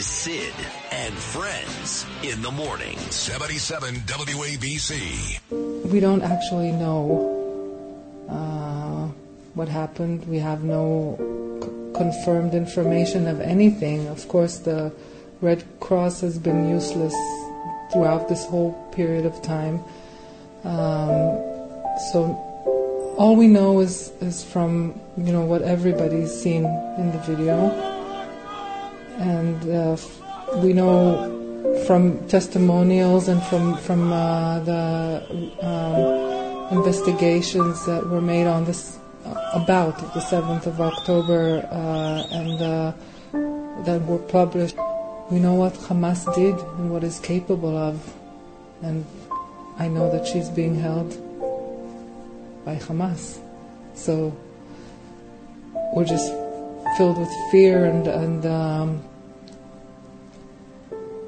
Is Sid and Friends in the morning. 77 WABC. We don't actually know uh, what happened. We have no c- confirmed information of anything. Of course, the Red Cross has been useless throughout this whole period of time. Um, so all we know is is from you know what everybody's seen in the video, and uh, we know from testimonials and from from uh, the um, investigations that were made on this about the 7th of October uh, and uh, that were published. We know what Hamas did and what is capable of, and I know that she's being held by Hamas. So we're just filled with fear and and um,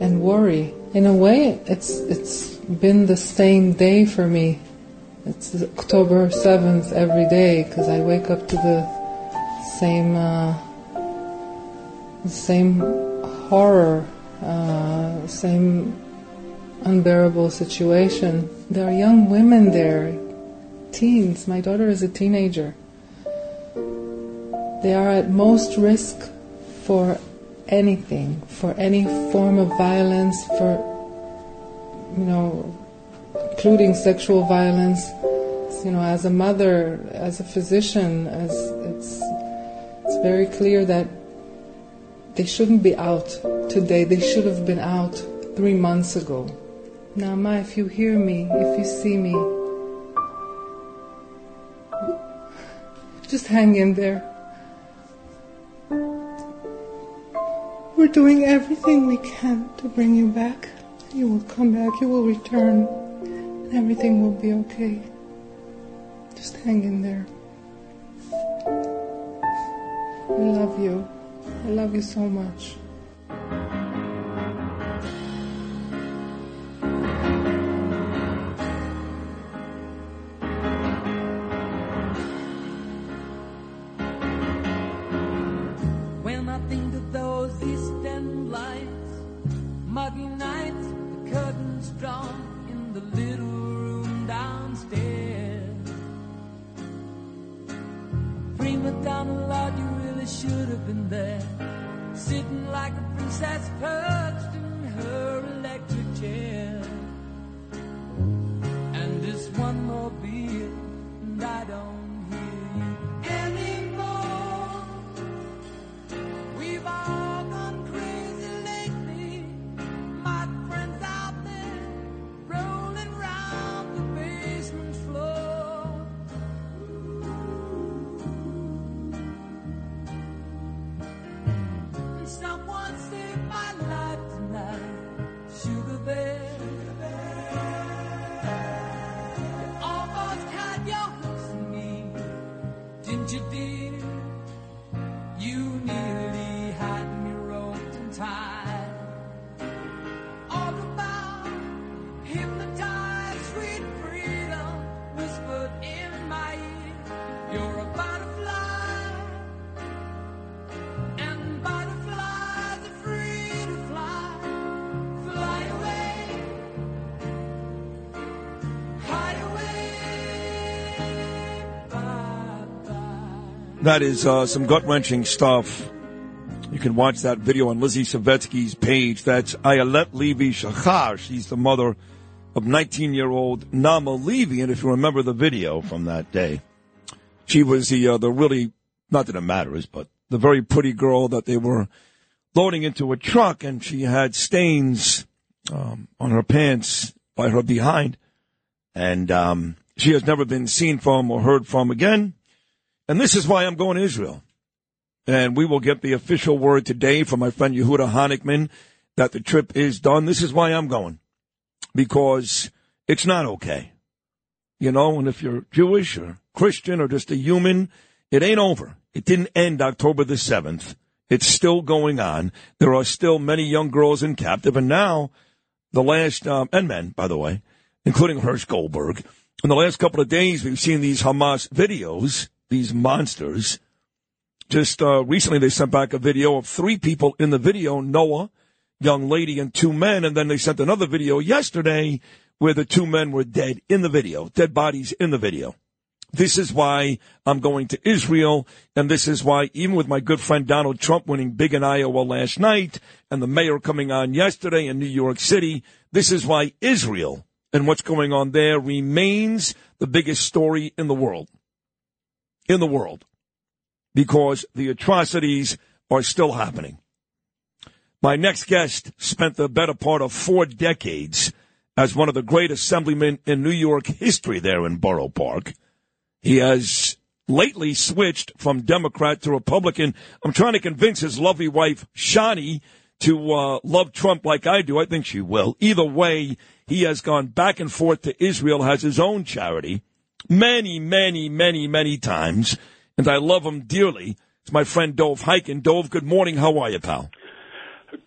and worry. In a way, it's it's been the same day for me. It's October seventh every day because I wake up to the same uh, same horror, uh, same unbearable situation. There are young women there, teens. My daughter is a teenager. They are at most risk for anything, for any form of violence, for, you know, including sexual violence. You know, as a mother, as a physician, as it's, it's very clear that they shouldn't be out today. They should have been out three months ago. Naama, if you hear me, if you see me, just hang in there. We're doing everything we can to bring you back. You will come back, you will return, and everything will be okay. Just hang in there. I love you. I love you so much. That is uh, some gut wrenching stuff. You can watch that video on Lizzie Savetsky's page. That's Ayelet Levy Shachar. She's the mother of 19 year old Naama Levy. And if you remember the video from that day, she was the, uh, the really, not that it matters, but the very pretty girl that they were loading into a truck and she had stains um, on her pants by her behind. And um, she has never been seen from or heard from again. And this is why I'm going to Israel. And we will get the official word today from my friend Yehuda Honigman that the trip is done. This is why I'm going. Because it's not okay. You know, and if you're Jewish or Christian or just a human, it ain't over. It didn't end October the 7th. It's still going on. There are still many young girls in captive. And now, the last, um, and men, by the way, including Hersh Goldberg, in the last couple of days, we've seen these Hamas videos, these monsters. Just uh, recently, they sent back a video of three people in the video Noah, young lady, and two men. And then they sent another video yesterday where the two men were dead in the video, dead bodies in the video. This is why I'm going to Israel. And this is why, even with my good friend Donald Trump winning big in Iowa last night and the mayor coming on yesterday in New York City, this is why Israel and what's going on there remains the biggest story in the world. In the world. Because the atrocities are still happening. My next guest spent the better part of four decades as one of the great assemblymen in New York history there in Borough Park. He has lately switched from Democrat to Republican. I'm trying to convince his lovely wife, Shani, to uh, love Trump like I do. I think she will. Either way, he has gone back and forth to Israel, has his own charity many, many, many, many times, and I love him dearly. It's my friend Dov Hikind. Dov, good morning. How are you, pal?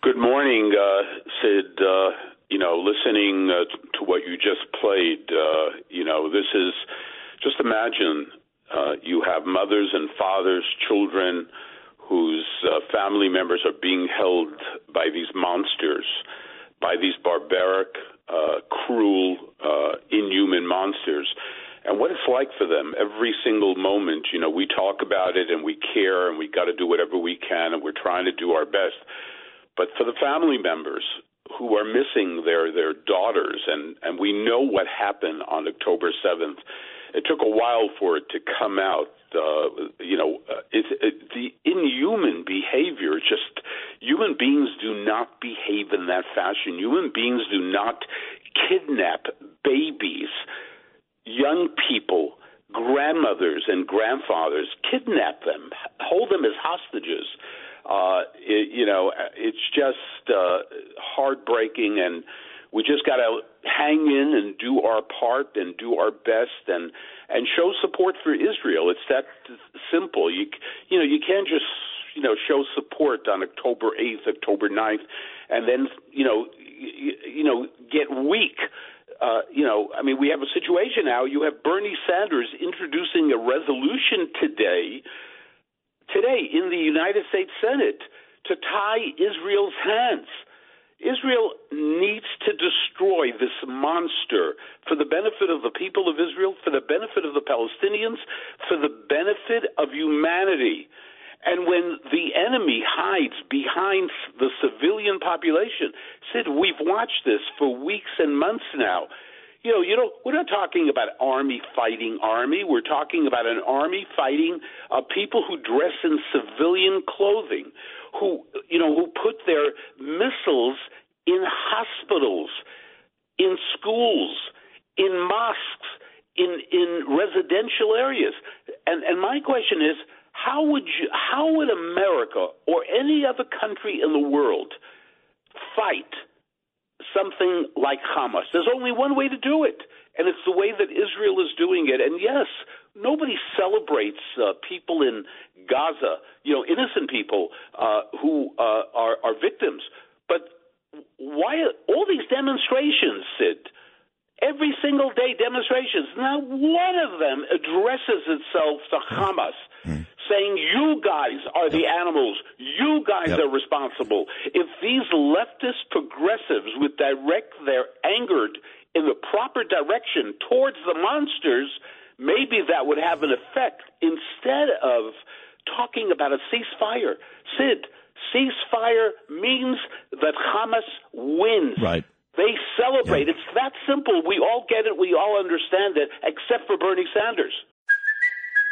Good morning, uh, Sid. Uh, you know, listening uh, to what you just played, uh, you know, this is just imagine uh, you have mothers and fathers, children whose uh, family members are being held by these monsters, by these barbaric, uh, cruel, uh, inhuman monsters. And what it's like for them every single moment, you know, we talk about it and we care and we got to do whatever we can and we're trying to do our best. But for the family members who are missing their their daughters and and we know what happened on October 7th it took a while for it to come out uh, you know uh, it, it, the inhuman behavior just human beings do not behave in that fashion human beings do not kidnap babies young people grandmothers and grandfathers kidnap them hold them as hostages uh, it, you know, it's just uh, heartbreaking, and we just got to hang in and do our part and do our best and and show support for Israel. It's that simple. You you know, you can't just you know show support on October 8th, October 9th, and then you know you, you know get weak. Uh, you know, I mean, we have a situation now. You have Bernie Sanders introducing a resolution today today in the United States Senate to tie Israel's hands. Israel needs to destroy this monster for the benefit of the people of Israel, for the benefit of the Palestinians, for the benefit of humanity. And when the enemy hides behind the civilian population, Sid, we've watched this for weeks and months now you know, you know, we're not talking about army fighting army. We're talking about an army fighting uh, people who dress in civilian clothing, who you know, who put their missiles in hospitals, in schools, in mosques, in in residential areas. And and my question is, how would you, how would America or any other country in the world fight? something like Hamas. There's only one way to do it, and it's the way that Israel is doing it. And yes, nobody celebrates uh, people in Gaza, you know, innocent people uh, who uh, are, are victims. But why all these demonstrations, Sid? Every single day demonstrations. Not one of them addresses itself to Hamas. Mm saying you guys are the animals, you guys yep. are responsible. If these leftist progressives would direct their anger in the proper direction towards the monsters, maybe that would have an effect instead of talking about a ceasefire. Sid, ceasefire means that Hamas wins. Right. They celebrate. Yeah. It's that simple. We all get it. We all understand it, except for Bernie Sanders.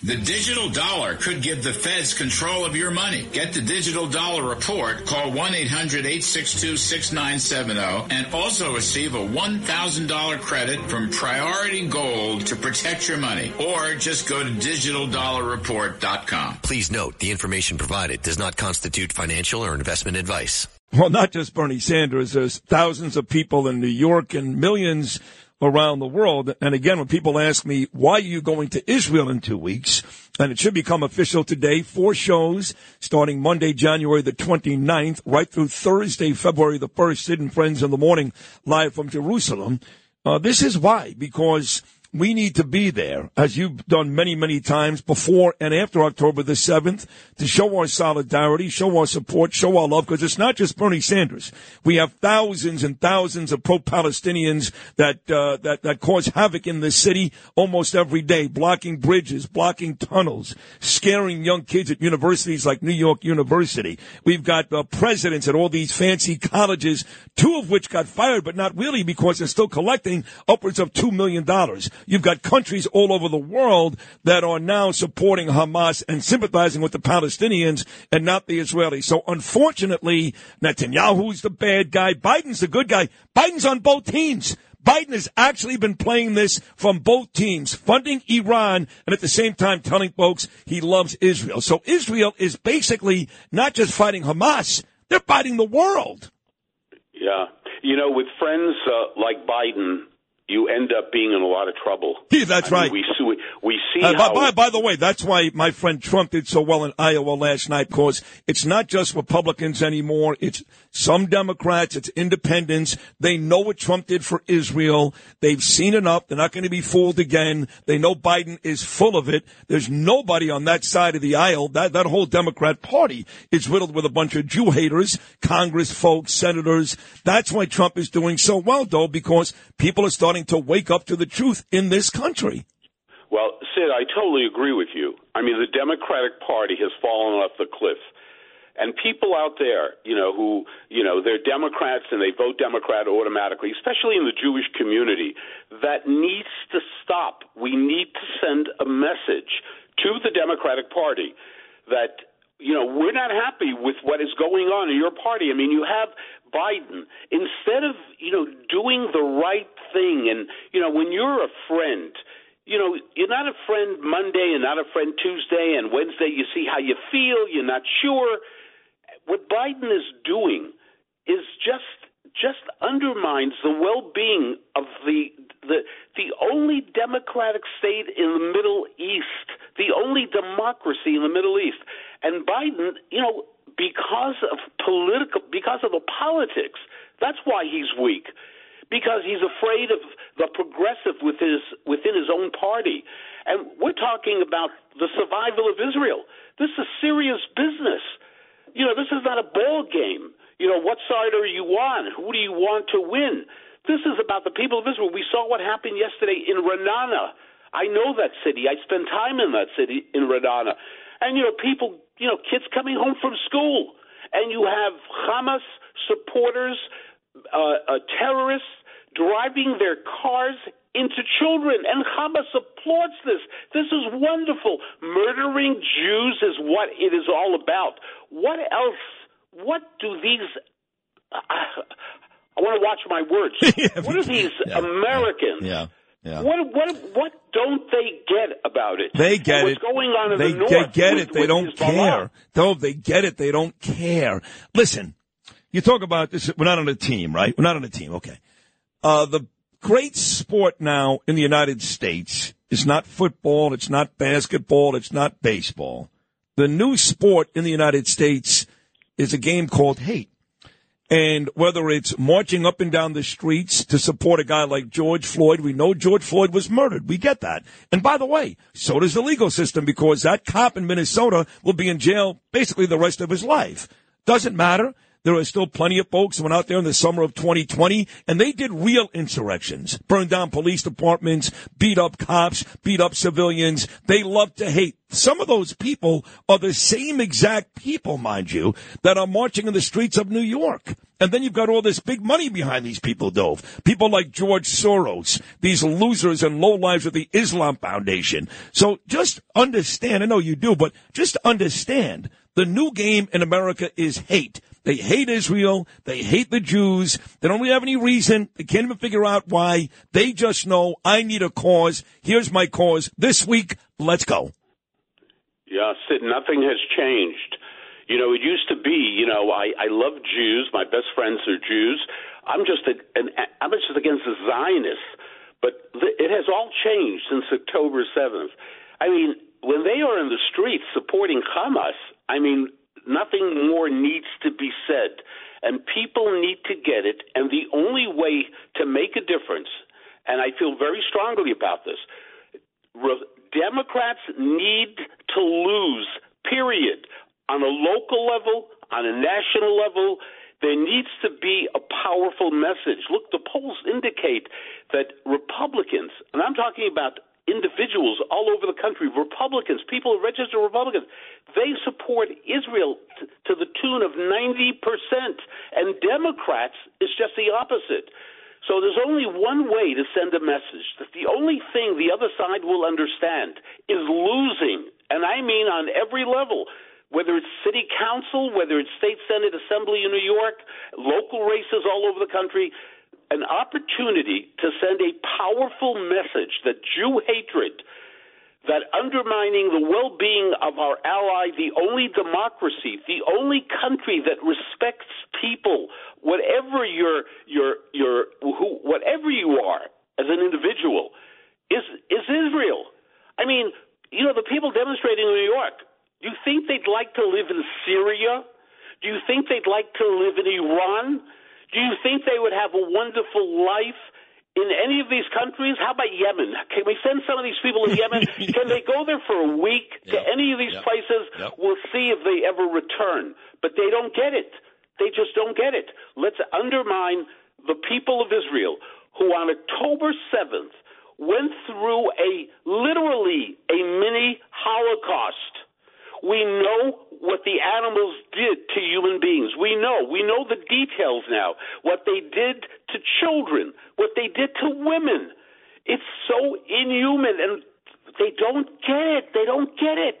The digital dollar could give the feds control of your money. Get the digital dollar report. Call 1-800-862-6970 and also receive a $1,000 credit from Priority Gold to protect your money. Or just go to digitaldollarreport.com. Please note the information provided does not constitute financial or investment advice. Well, not just Bernie Sanders. There's thousands of people in New York and millions around the world. And again, when people ask me, why are you going to Israel in two weeks? And it should become official today. Four shows starting Monday, January the 29th, right through Thursday, February the 1st. Sid and Friends in the morning, live from Jerusalem. Uh, this is why, because we need to be there, as you've done many, many times before and after October the 7th, to show our solidarity, show our support, show our love, because it's not just Bernie Sanders. We have thousands and thousands of pro-Palestinians that, uh, that, that cause havoc in this city almost every day, blocking bridges, blocking tunnels, scaring young kids at universities like New York University. We've got uh, presidents at all these fancy colleges, two of which got fired, but not really because they're still collecting upwards of $2 million. You've got countries all over the world that are now supporting Hamas and sympathizing with the Palestinians and not the Israelis. So unfortunately, Netanyahu's the bad guy. Biden's the good guy. Biden's on both teams. Biden has actually been playing this from both teams, funding Iran and at the same time telling folks he loves Israel. So Israel is basically not just fighting Hamas, they're fighting the world. Yeah. You know, with friends uh, like Biden, you end up being in a lot of trouble. Yeah, that's I mean, right. we see, we see Uh, by, by, by the way, that's why my friend Trump did so well in Iowa last night because it's not just Republicans anymore. It's some Democrats. It's independents. They know what Trump did for Israel. They've seen enough. They're not going to be fooled again. They know Biden is full of it. There's nobody on that side of the aisle. That, that whole Democrat party is riddled with a bunch of Jew haters, Congress folks, senators. That's why Trump is doing so well, though, because people are starting to wake up to the truth in this country. Well, Sid, I totally agree with you. I mean, the Democratic Party has fallen off the cliff. And people out there, you know, who, you know, they're Democrats and they vote Democrat automatically, especially in the Jewish community, that needs to stop. We need to send a message to the Democratic Party that, you know, we're not happy with what is going on in your party. I mean, you have Biden. Instead of, you know, doing the right thing and, you know, when you're a friend, you know, you're not a friend Monday and not a friend Tuesday and Wednesday you see how you feel, you're not sure. What Biden is doing is just just undermines the well-being of the the the only democratic state in the Middle East, the only democracy in the Middle East. And Biden, you know, because of political because of the politics, that's why he's weak. Because he's afraid of the progressive with his within his own party. And we're talking about the survival of Israel. This is serious business. You know, this is not a ball game. You know, what side are you on? Who do you want to win? This is about the people of Israel. We saw what happened yesterday in Ra'anana. I know that city. I spent time in that city in Ra'anana. And, you know, people, you know, kids coming home from school. And you have Hamas supporters, uh, uh, terrorists driving their cars into children. And Hamas supports this. This is wonderful. Murdering Jews is what it is all about. What else? What do these. I, I want to watch my words. what are these Americans? Yeah. Yeah. What what what don't they get about it? They get and it. What's going on in they, the north? they get with- it. They with don't Hezbollah? care. No, they get it. They don't care. Listen, you talk about this. We're not on a team, right? We're not on a team. Okay. Uh, the great sport now in the United States is not football. It's not basketball. It's not baseball. The new sport in the United States is a game called hate. And whether it's marching up and down the streets to support a guy like George Floyd, we know George Floyd was murdered. We get that. And by the way, so does the legal system because that cop in Minnesota will be in jail basically the rest of his life. Doesn't matter. There are still plenty of folks who went out there in the summer of 2020 and they did real insurrections, burned down police departments, beat up cops, beat up civilians. They love to hate. Some of those people are the same exact people, mind you, that are marching in the streets of New York. And then you've got all this big money behind these people, Dov. People like George Soros, these losers and lowlives of the Islam Foundation. So just understand, I know you do, but just understand the new game in America is hate. They hate Israel. They hate the Jews. They don't really have any reason. They can't even figure out why. They just know I need a cause. Here's my cause. This week, let's go. Yeah, Sid, nothing has changed. You know, it used to be, you know, I, I love Jews. My best friends are Jews. I'm just a, an, I'm just against the Zionists. But it has all changed since October 7th. I mean, when they are in the streets supporting Hamas, I mean, nothing more needs to be said. And people need to get it. And the only way to make a difference, and I feel very strongly about this, re- Democrats need to lose, period. On a local level, on a national level, there needs to be a powerful message. Look, the polls indicate that Republicans, and I'm talking about individuals all over the country, Republicans, people who registered Republicans, they support Israel t- to the tune of 90%. And Democrats is just the opposite. So there's only one way to send a message that the only thing the other side will understand is losing. And I mean on every level whether it's city council, whether it's state senate assembly in New York, local races all over the country, an opportunity to send a powerful message that Jew hatred, that undermining the well being of our ally, the only democracy, the only country that respects people, whatever your your your who, whatever you are as an individual, is is Israel. I mean, you know, the people demonstrating in New York do you think they'd like to live in Syria? Do you think they'd like to live in Iran? Do you think they would have a wonderful life in any of these countries? How about Yemen? Can we send some of these people to Yemen? Can they go there for a week to any of these Yep. places? Yep. We'll see if they ever return. But they don't get it. They just don't get it. Let's undermine the people of Israel who on October 7th went through a literally a mini Holocaust. We know what the animals did to human beings. We know. We know the details now. What they did to children, what they did to women. It's so inhuman, and they don't get it. They don't get it.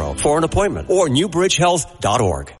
for an appointment or newbridgehealth.org.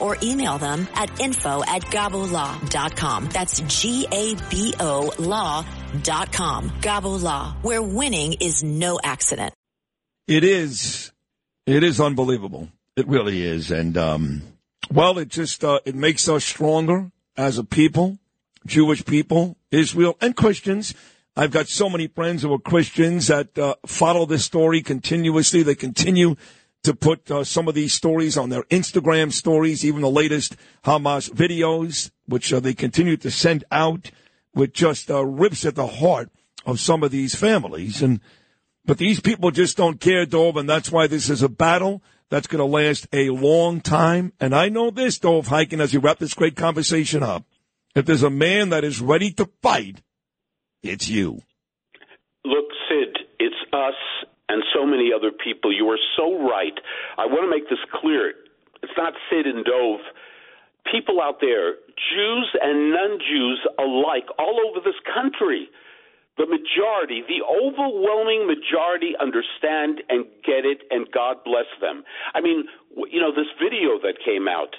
or email them at info at gabolaw.com. That's G-A-B-O law.com. Gabo Law, where winning is no accident. It is. It is unbelievable. It really is. And, um, well, it just, uh, it makes us stronger as a people, Jewish people, Israel, and Christians. I've got so many friends who are Christians that, uh, follow this story continuously. They continue to put uh, some of these stories on their Instagram stories, even the latest Hamas videos, which uh, they continue to send out, which just uh, rips at the heart of some of these families. And but these people just don't care, Dov, and that's why this is a battle that's going to last a long time. And I know this, Dov Hikind, as you wrap this great conversation up. If there's a man that is ready to fight, it's you. Look, Sid, it's us and so many other people. You are so right. I want to make this clear. It's not Sid and Dov. People out there, Jews and non Jews alike, all over this country, the majority, the overwhelming majority understand and get it, and God bless them. I mean, you know, this video that came out,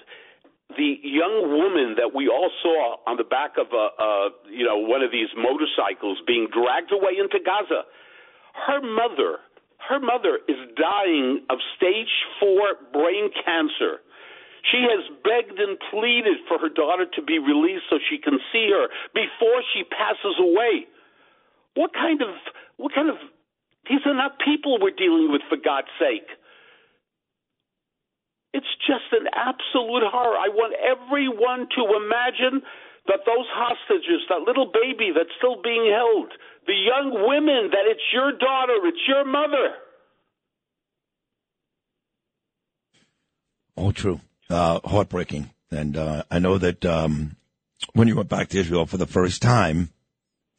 the young woman that we all saw on the back of a, a you know, one of these motorcycles being dragged away into Gaza, her mother, her mother is dying of stage four brain cancer. She has begged and pleaded for her daughter to be released so she can see her before she passes away. What kind of what kind of these are not people we're dealing with for God's sake. It's just an absolute horror. I want everyone to imagine that those hostages, that little baby that's still being held, the young women, that it's your daughter, it's your mother. All true. Uh, heartbreaking. And uh, I know that um, when you went back to Israel for the first time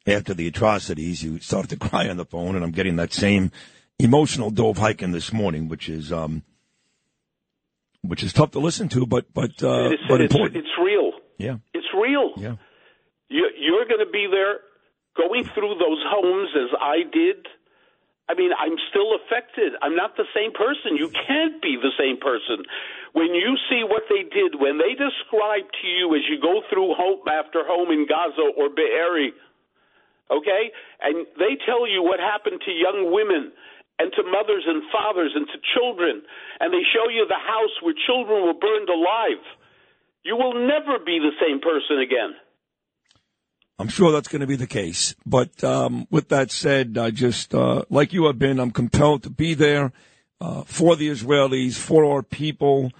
after the atrocities, you started to cry on the phone, and I'm getting that same emotional Dov Hikind this morning, which is um, which is tough to listen to, but but uh, it's, but it's, important. it's real. Yeah. It's real. Yeah. You, you're going to be there going through those homes as I did. I mean, I'm still affected. I'm not the same person. You can't be the same person. When you see what they did, when they describe to you as you go through home after home in Gaza or Be'eri, okay, and they tell you what happened to young women and to mothers and fathers and to children, and they show you the house where children were burned alive, you will never be the same person again. I'm sure that's going to be the case. But um, with that said, I just, uh, like you have been, I'm compelled to be there uh, for the Israelis, for our people,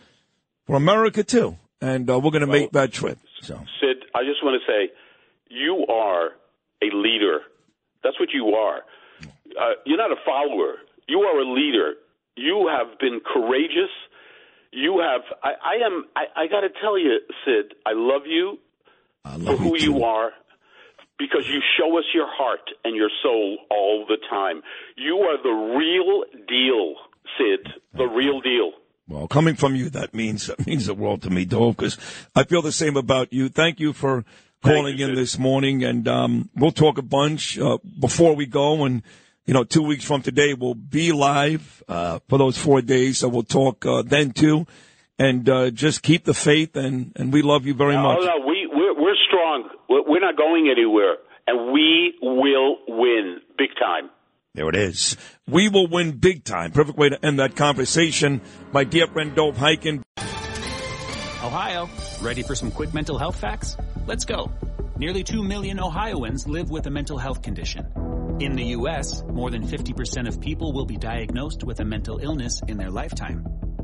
for America too. And uh, we're going to Well, make that trip. So Sid, I just want to say, you are a leader. That's what you are. Uh, you're not a follower. You are a leader. You have been courageous. You have. I, I am. I, I got to tell you, Sid. I love you for who you are because you show us your heart and your soul all the time. You are the real deal, Sid. The real deal. Well, coming from you, that means that means the world to me, Dov, because I feel the same about you. Thank you for calling in this morning, and um, we'll talk a bunch uh, before we go. And you know, two weeks from today, we'll be live uh, for those four days, so we'll talk uh, then too. And uh, just keep the faith, and and we love you very No, much. no, we we're, we're strong. We're, we're not going anywhere, and we will win big time. There it is. We will win big time. Perfect way to end that conversation. My dear friend Dov Hikind. Ohio, ready for some quick mental health facts? Let's go. Nearly 2 million Ohioans live with a mental health condition. In the U.S., more than 50% of people will be diagnosed with a mental illness in their lifetime.